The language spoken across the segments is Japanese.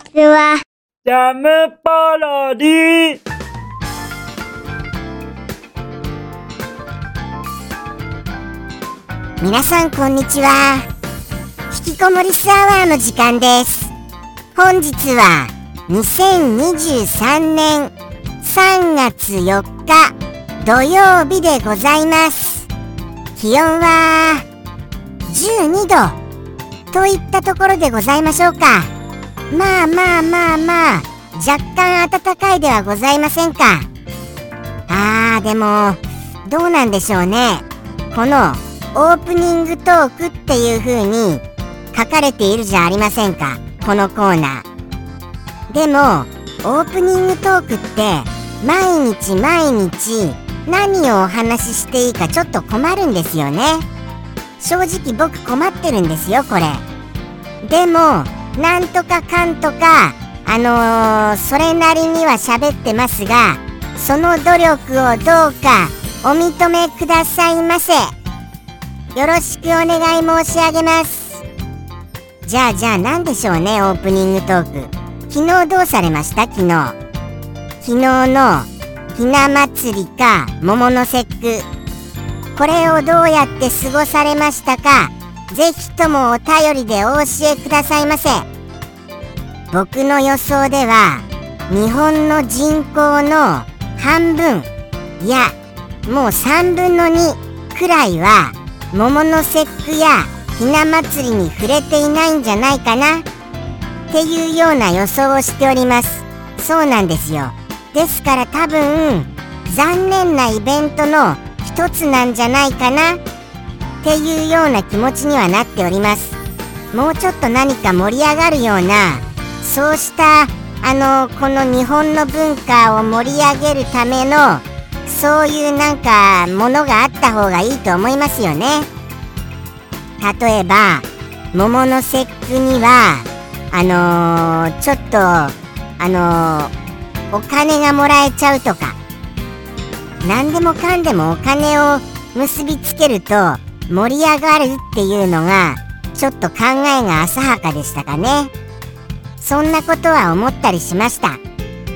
ちは。ジャムパロディ皆さんこんにちは。引きこもりスアワーの時間です。本日は2023年3月4日土曜日でございます。気温は12度といったところでございましょうかまあまあまあまあ若干暖かいではございませんか。あーでもどうなんでしょうね。このオープニングトークっていう風に書かれているじゃありませんか。このコーナー。でもオープニングトークって毎日毎日何をお話ししていいかちょっと困るんですよね。正直僕困ってるんですよこれ。でもなんとかかんとかあのー、それなりには喋ってますがその努力をどうかお認めくださいませ。よろしくお願い申し上げます。じゃあじゃあ何でしょうねオープニングトーク。昨日どうされました？昨日。昨日のひな祭りか桃の節句。これをどうやって過ごされましたか？ぜひともお便りでお教えくださいませ。僕の予想では日本の人口の半分いやもう3分の2くらいは桃の節句やひな祭りに触れていないんじゃないかなっていうような予想をしております。そうなんですよ。ですから多分残念なイベントの一つなんじゃないかなっていうような気持ちにはなっております。もうちょっと何か盛り上がるようなそうしたあのこの日本の文化を盛り上げるためのそういうなんかものがあった方がいいと思いますよね。例えば桃の節句にはあのー、ちょっとあのー、お金がもらえちゃうとか。何でもかんでもお金を結びつけると盛り上がるっていうのがちょっと考えが浅はかでしたかね。そんなことは思ったりしました。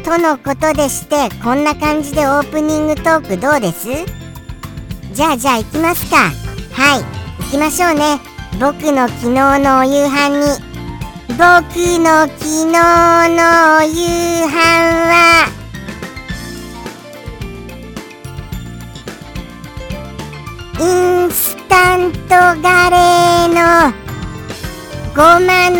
とのことでしてこんな感じでオープニングトークどうです？じゃあじゃあ行きますか。はい。行きましょうね。僕の昨日のお夕飯に。僕の昨日のお夕飯は。インスタントガレーのごまの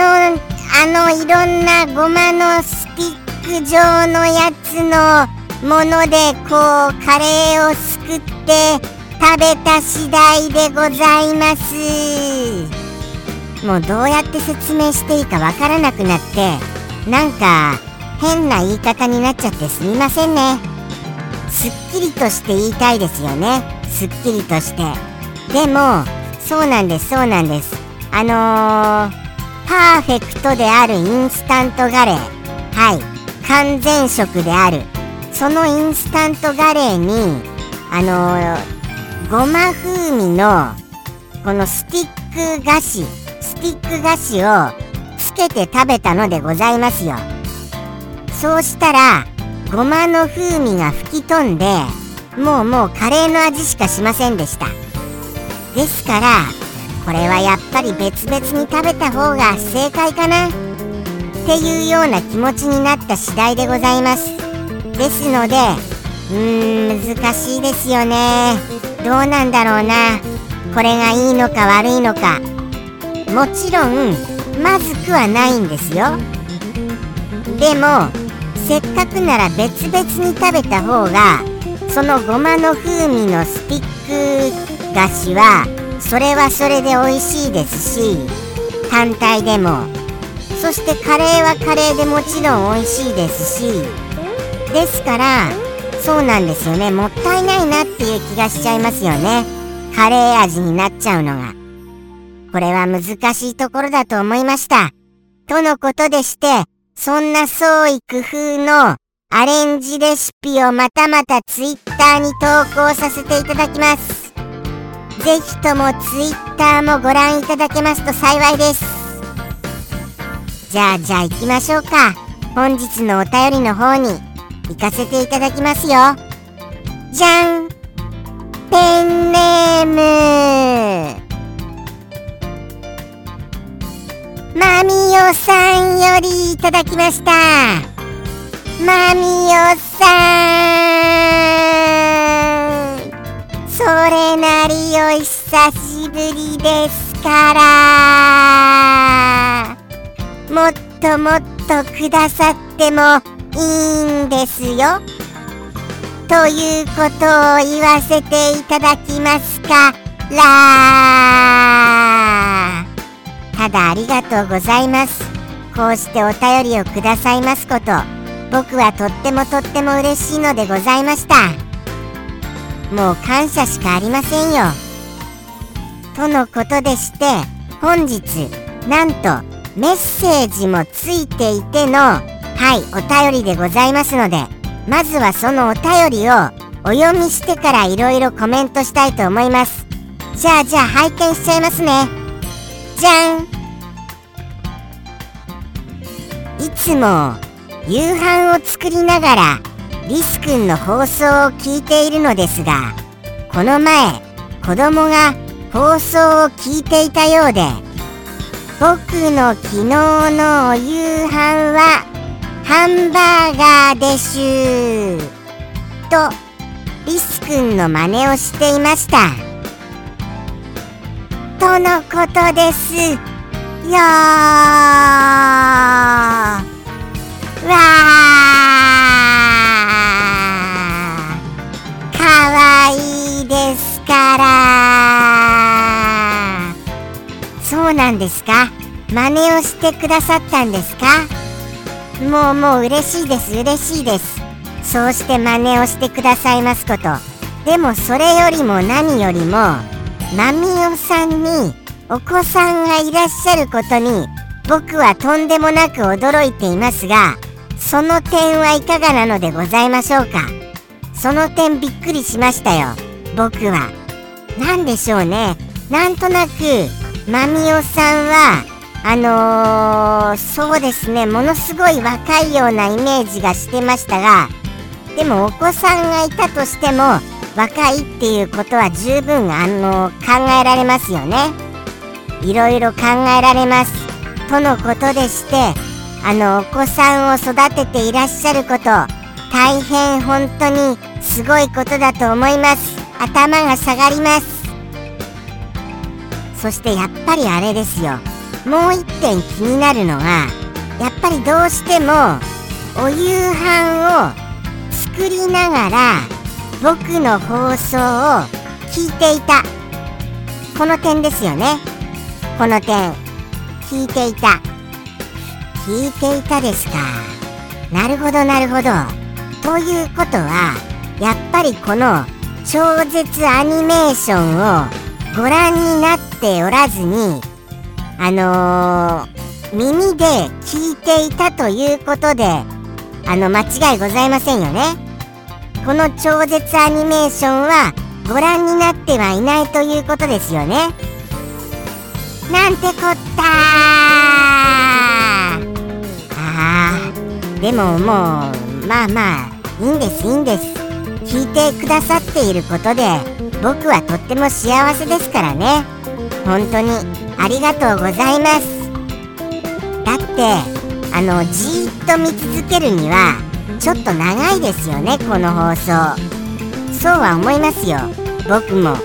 あのいろんなごまのスティック状のやつのものでこうカレーをすくって食べた次第でございます。もうどうやって説明していいかわからなくなってなんか変な言い方になっちゃってすみませんね。すっきりとして言いたいですよね。すっきりとして。でもそうなんですそうなんです。あのー、パーフェクトであるインスタントガレー。はい。完全食である。そのインスタントガレーにあのー、ごま風味のこのスティック菓子スティック菓子をつけて食べたのでございますよ。そうしたらごまの風味が吹き飛んでもうもうカレーの味しかしませんでした。ですからこれはやっぱり別々に食べた方が正解かな。っていうような気持ちになった次第でございます。ですのでうーん難しいですよね。どうなんだろうな。これがいいのか悪いのか。もちろんまずくはないんですよ。でもせっかくなら別々に食べた方がそのごまの風味のスティック菓子はそれはそれで美味しいですし単体でも。そしてカレーはカレーでもちろん美味しいですし。ですからそうなんですよね。もったいないなっていう気がしちゃいますよね。カレー味になっちゃうのが。これは難しいところだと思いました。とのことでしてそんな創意工夫のアレンジレシピをまたまたツイッターに投稿させていただきます。ぜひともツイッターもご覧いただけますと幸いです。じゃあじゃあ行きましょうか。本日のお便りの方に行かせていただきますよ。じゃん。ペンネーム。マミオさんよりいただきました。マミオさん。それなりお久しぶりですから。もっともっとくださってもいいんですよ。ということを言わせていただきますか。らただありがとうございます。こうしてお便りをくださいますこと。僕はとってもとっても嬉しいのでございました。もう感謝しかありませんよ。とのことでして本日なんとメッセージもついていてのはいお便りでございますのでまずはそのお便りをお読みしてからいろいろコメントしたいと思います。じゃあじゃあ拝見しちゃいますね。じゃん。いつも夕飯を作りながらリスくんの放送を聞いているのですがこの前子供が放送を聞いていたようで僕の昨日のお夕飯はハンバーガーでしゅとリスくんの真似をしていました。とのことです。よわから。そうなんですか？真似をしてくださったんですか？もうもう嬉しいです。嬉しいです。そうして真似をしてくださいますこと。でもそれよりも何よりもマミオさんにお子さんがいらっしゃることに僕はとんでもなく驚いていますがその点はいかがなのでございましょうか？その点びっくりしましたよ。僕は何でしょうね。なんとなくマミオさんはあのー、そうですね。ものすごい若いようなイメージがしてましたがでもお子さんがいたとしても若いっていうことは十分あのー、考えられますよね。いろいろ考えられます。とのことでしてあのお子さんを育てていらっしゃること大変本当にすごいことだと思います。頭が下がります。そしてやっぱりあれですよ。もう一点気になるのがやっぱりどうしてもお夕飯を作りながら僕の放送を聞いていた。この点ですよね。この点聞いていた。聞いていたですか。なるほどなるほど。ということはやっぱりこの超絶アニメーションをご覧になっておらずにあのー、耳で聞いていたということであの間違いございませんよね。この超絶アニメーションはご覧になってはいないということですよね。なんてこったあー。でももうまあまあいいんですいいんです。聞いてくださっていることで僕はとっても幸せですからね。本当にありがとうございます。だってあのじーっと見続けるにはちょっと長いですよねこの放送。そうは思いますよ。僕も。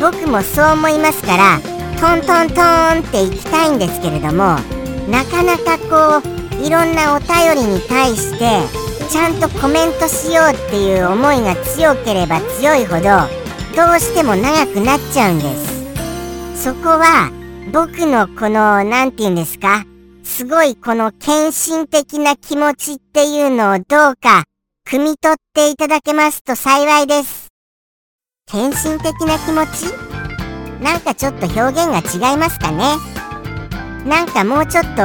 僕もそう思いますからトントントンっていきたいんですけれどもなかなかこういろんなお便りに対してちゃんとコメントしようっていう思いが強ければ強いほどどうしても長くなっちゃうんです。そこは僕のこの、なんて言うんですか？すごいこの献身的な気持ちっていうのをどうか、汲み取っていただけますと幸いです。献身的な気持ち？なんかちょっと表現が違いますかね？なんかもうちょっと、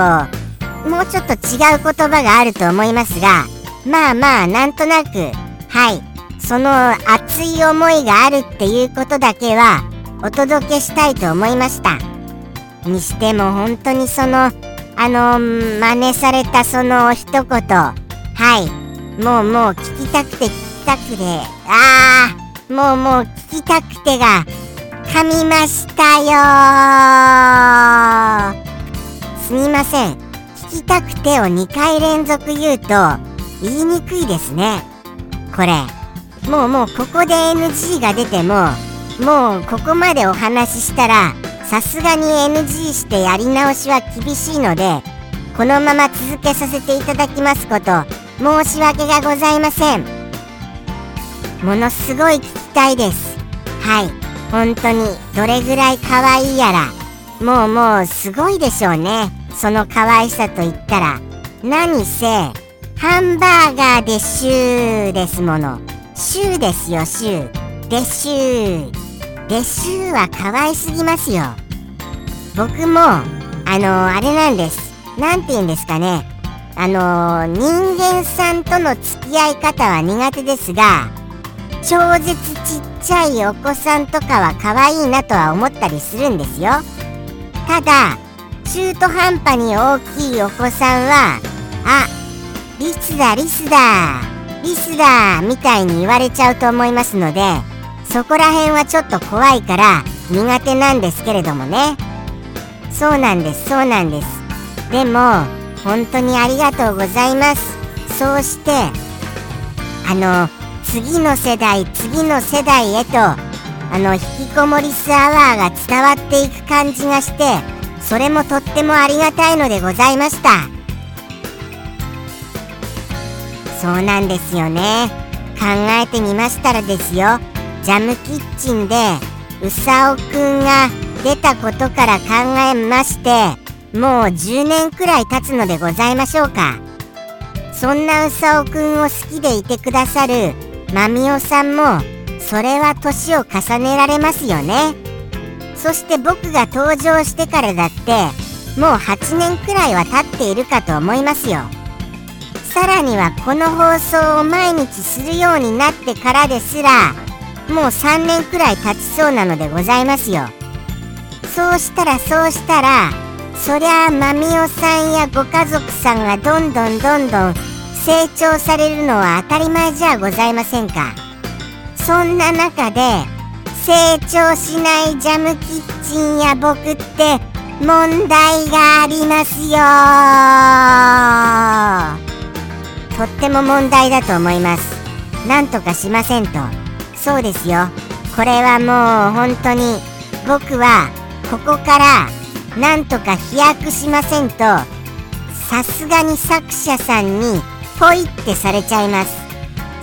もうちょっと違う言葉があると思いますが、まあまあ、なんとなく、はい、その熱い思いがあるっていうことだけは、お届けしたいと思いました。にしても本当にそのあの真似されたその一言。はい。もうもう聞きたくて聞きたくて。ああもうもう聞きたくてが噛みましたよすみません。聞きたくてを2回連続言うと言いにくいですね。これ。もうもうここで NG が出てももうここまでお話ししたらさすがに NG してやり直しは厳しいのでこのまま続けさせていただきますこと申し訳がございません。ものすごい聞きたいです。はい。本当にどれぐらい可愛いやらもうもうすごいでしょうね。その可愛さと言ったら。何せハンバーガーでシューですもの。シューですよシュー。でシュー。でシューは可愛すぎますよ。僕もあのあれなんです。なんて言うんですかね。あの人間さんとの付き合い方は苦手ですが超絶ちっちゃいお子さんとかは可愛いなとは思ったりするんですよ。ただ中途半端に大きいお子さんはあリスだリスだ。リスだみたいに言われちゃうと思いますのでそこら辺はちょっと怖いから苦手なんですけれどもね。そうなんですそうなんです。でも本当にありがとうございます。そうしてあの次の世代次の世代へとあの引きこもりスアワーが伝わっていく感じがしてそれもとってもありがたいのでございました。そうなんですよね。考えてみましたらですよ。ジャムキッチンでうさおくんが出たことから考えましてもう10年くらい経つのでございましょうか。そんなうさおくんを好きでいてくださるまみおさんもそれは年を重ねられますよね。そして僕が登場してからだってもう8年くらいは経っているかと思いますよ。さらにはこの放送を毎日するようになってからですらもう3年くらい経ちそうなのでございますよ。そうしたらそうしたらそりゃあまみおさんやご家族さんがどんどんどんどん成長されるのは当たり前じゃございませんか。そんな中で成長しないジャムキッチンや僕って問題がありますよ。とっても問題だと思います。なんとかしませんと。そうですよ。これはもう本当に僕はここからなんとか飛躍しませんと。さすがに作者さんにポイってされちゃいます。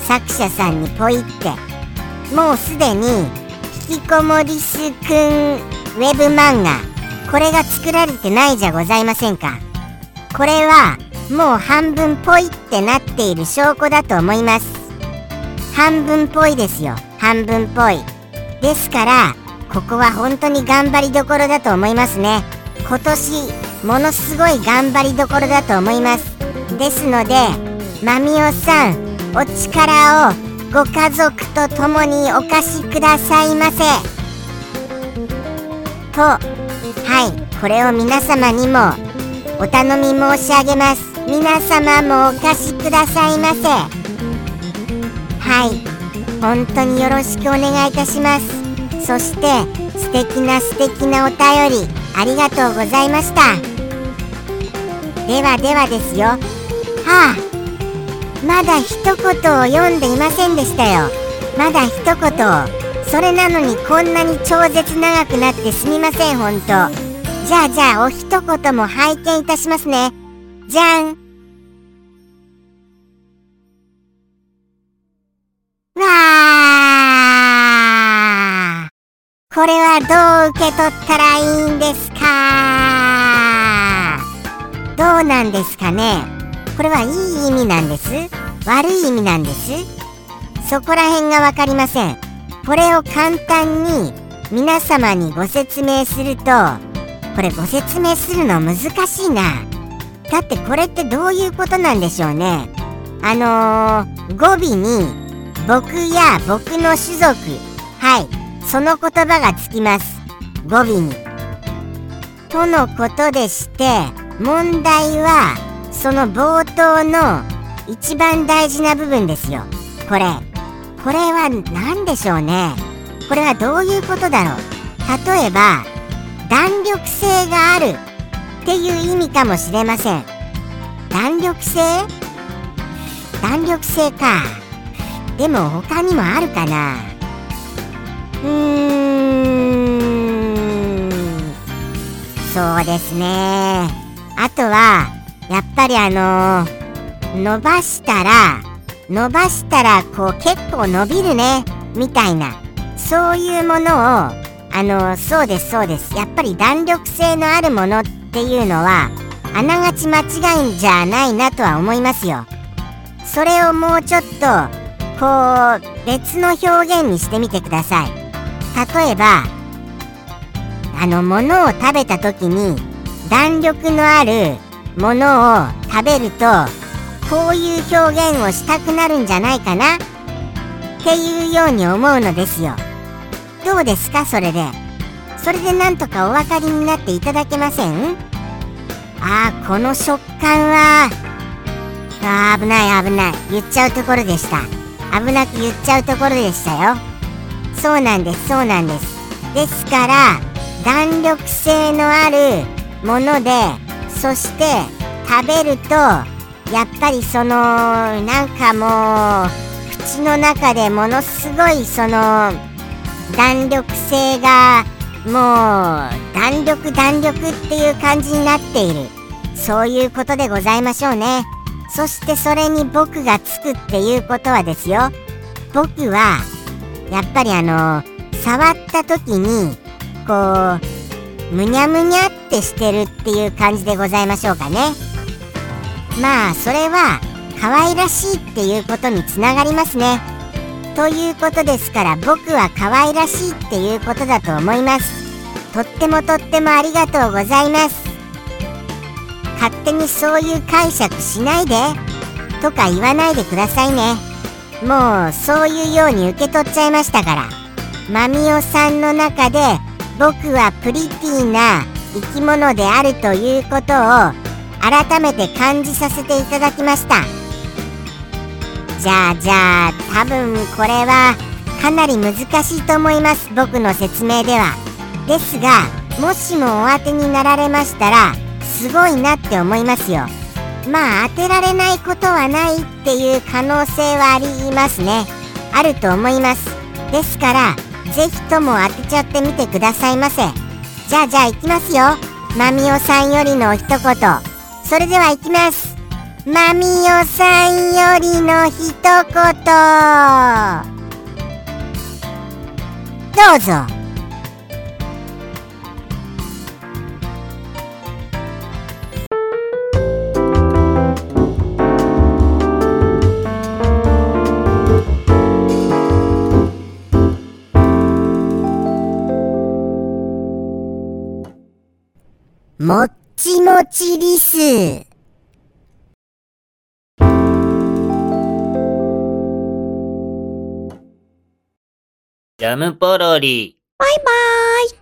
作者さんにポイって。もうすでに引きこもりすくんウェブ漫画。これが作られてないじゃございませんか。これはもう半分ポイってなっている証拠だと思います。半分ぽいですよ。半分ぽいですからここは本当に頑張りどころだと思いますね。今年ものすごい頑張りどころだと思います。ですのでまみおさんお力をご家族と共にお貸しくださいませ。とはいこれを皆様にもお頼み申し上げます。皆様もお貸しくださいませ。はい。本当によろしくお願いいたします。そして素敵な素敵なお便りありがとうございました。ではではですよ。はあ。まだ一言を読んでいませんでしたよ。まだ一言を。それなのにこんなに超絶長くなってすみません本当。じゃあじゃあお一言も拝見いたしますね。じゃん。わあこれはどう受け取ったらいいんですか？どうなんですかね？これはいい意味なんです？悪い意味なんです？そこら辺が分かりません。これを簡単に皆様にご説明するとこれご説明するの難しいな。だってこれってどういうことなんでしょうね。あのー、語尾に僕や僕の種族。はい。その言葉がつきます。語尾に。とのことでして問題はその冒頭の一番大事な部分ですよ。これ。これは何でしょうね。これはどういうことだろう。例えば弾力性がある。っていう意味かもしれません。弾力性？弾力性か。でも他にもあるかな。うーん。そうですね。あとはやっぱりあの伸ばしたら伸ばしたらこう結構伸びるね。みたいな。そういうものをあのそうですそうです。やっぱり弾力性のあるものってていうのはあながち間違いじゃないなとは思いますよ。それをもうちょっとこう別の表現にしてみてください。例えばあの物を食べた時に弾力のあるものを食べるとこういう表現をしたくなるんじゃないかな？っていうように思うのですよ。どうですか？それで。それでなんとかお分かりになっていただけません？あーこの食感は。あ危ない危ない。言っちゃうところでした。危なく言っちゃうところでしたよ。そうなんですそうなんです。ですから弾力性のあるものでそして食べるとやっぱりそのなんかもう口の中でものすごいその弾力性がもう弾力弾力っていう感じになっている。そういうことでございましょうね。そしてそれに僕がつくっていうことはですよ。僕はやっぱりあの触った時にこうむにゃむにゃってしてるっていう感じでございましょうかね。まあそれは可愛らしいっていうことにつながりますね。ということですから僕は可愛らしいっていうことだと思います。とってもとってもありがとうございます。勝手にそういう解釈しないでとか言わないでくださいね。もうそういうように受け取っちゃいましたから。マミオさんの中で僕はプリティな生き物であるということを改めて感じさせていただきました。じゃあじゃあ多分これはかなり難しいと思います。僕の説明では。ですがもしもお当てになられましたらすごいなって思いますよ。まあ当てられないことはないっていう可能性はありますね。あると思います。ですからぜひとも当てちゃってみてくださいませ。じゃあじゃあ行きますよ。マミオさんよりの一言。それでは行きます。マミオさんよりの一言どうぞもっちもちリス。ジャムポロリ。バイバーイ。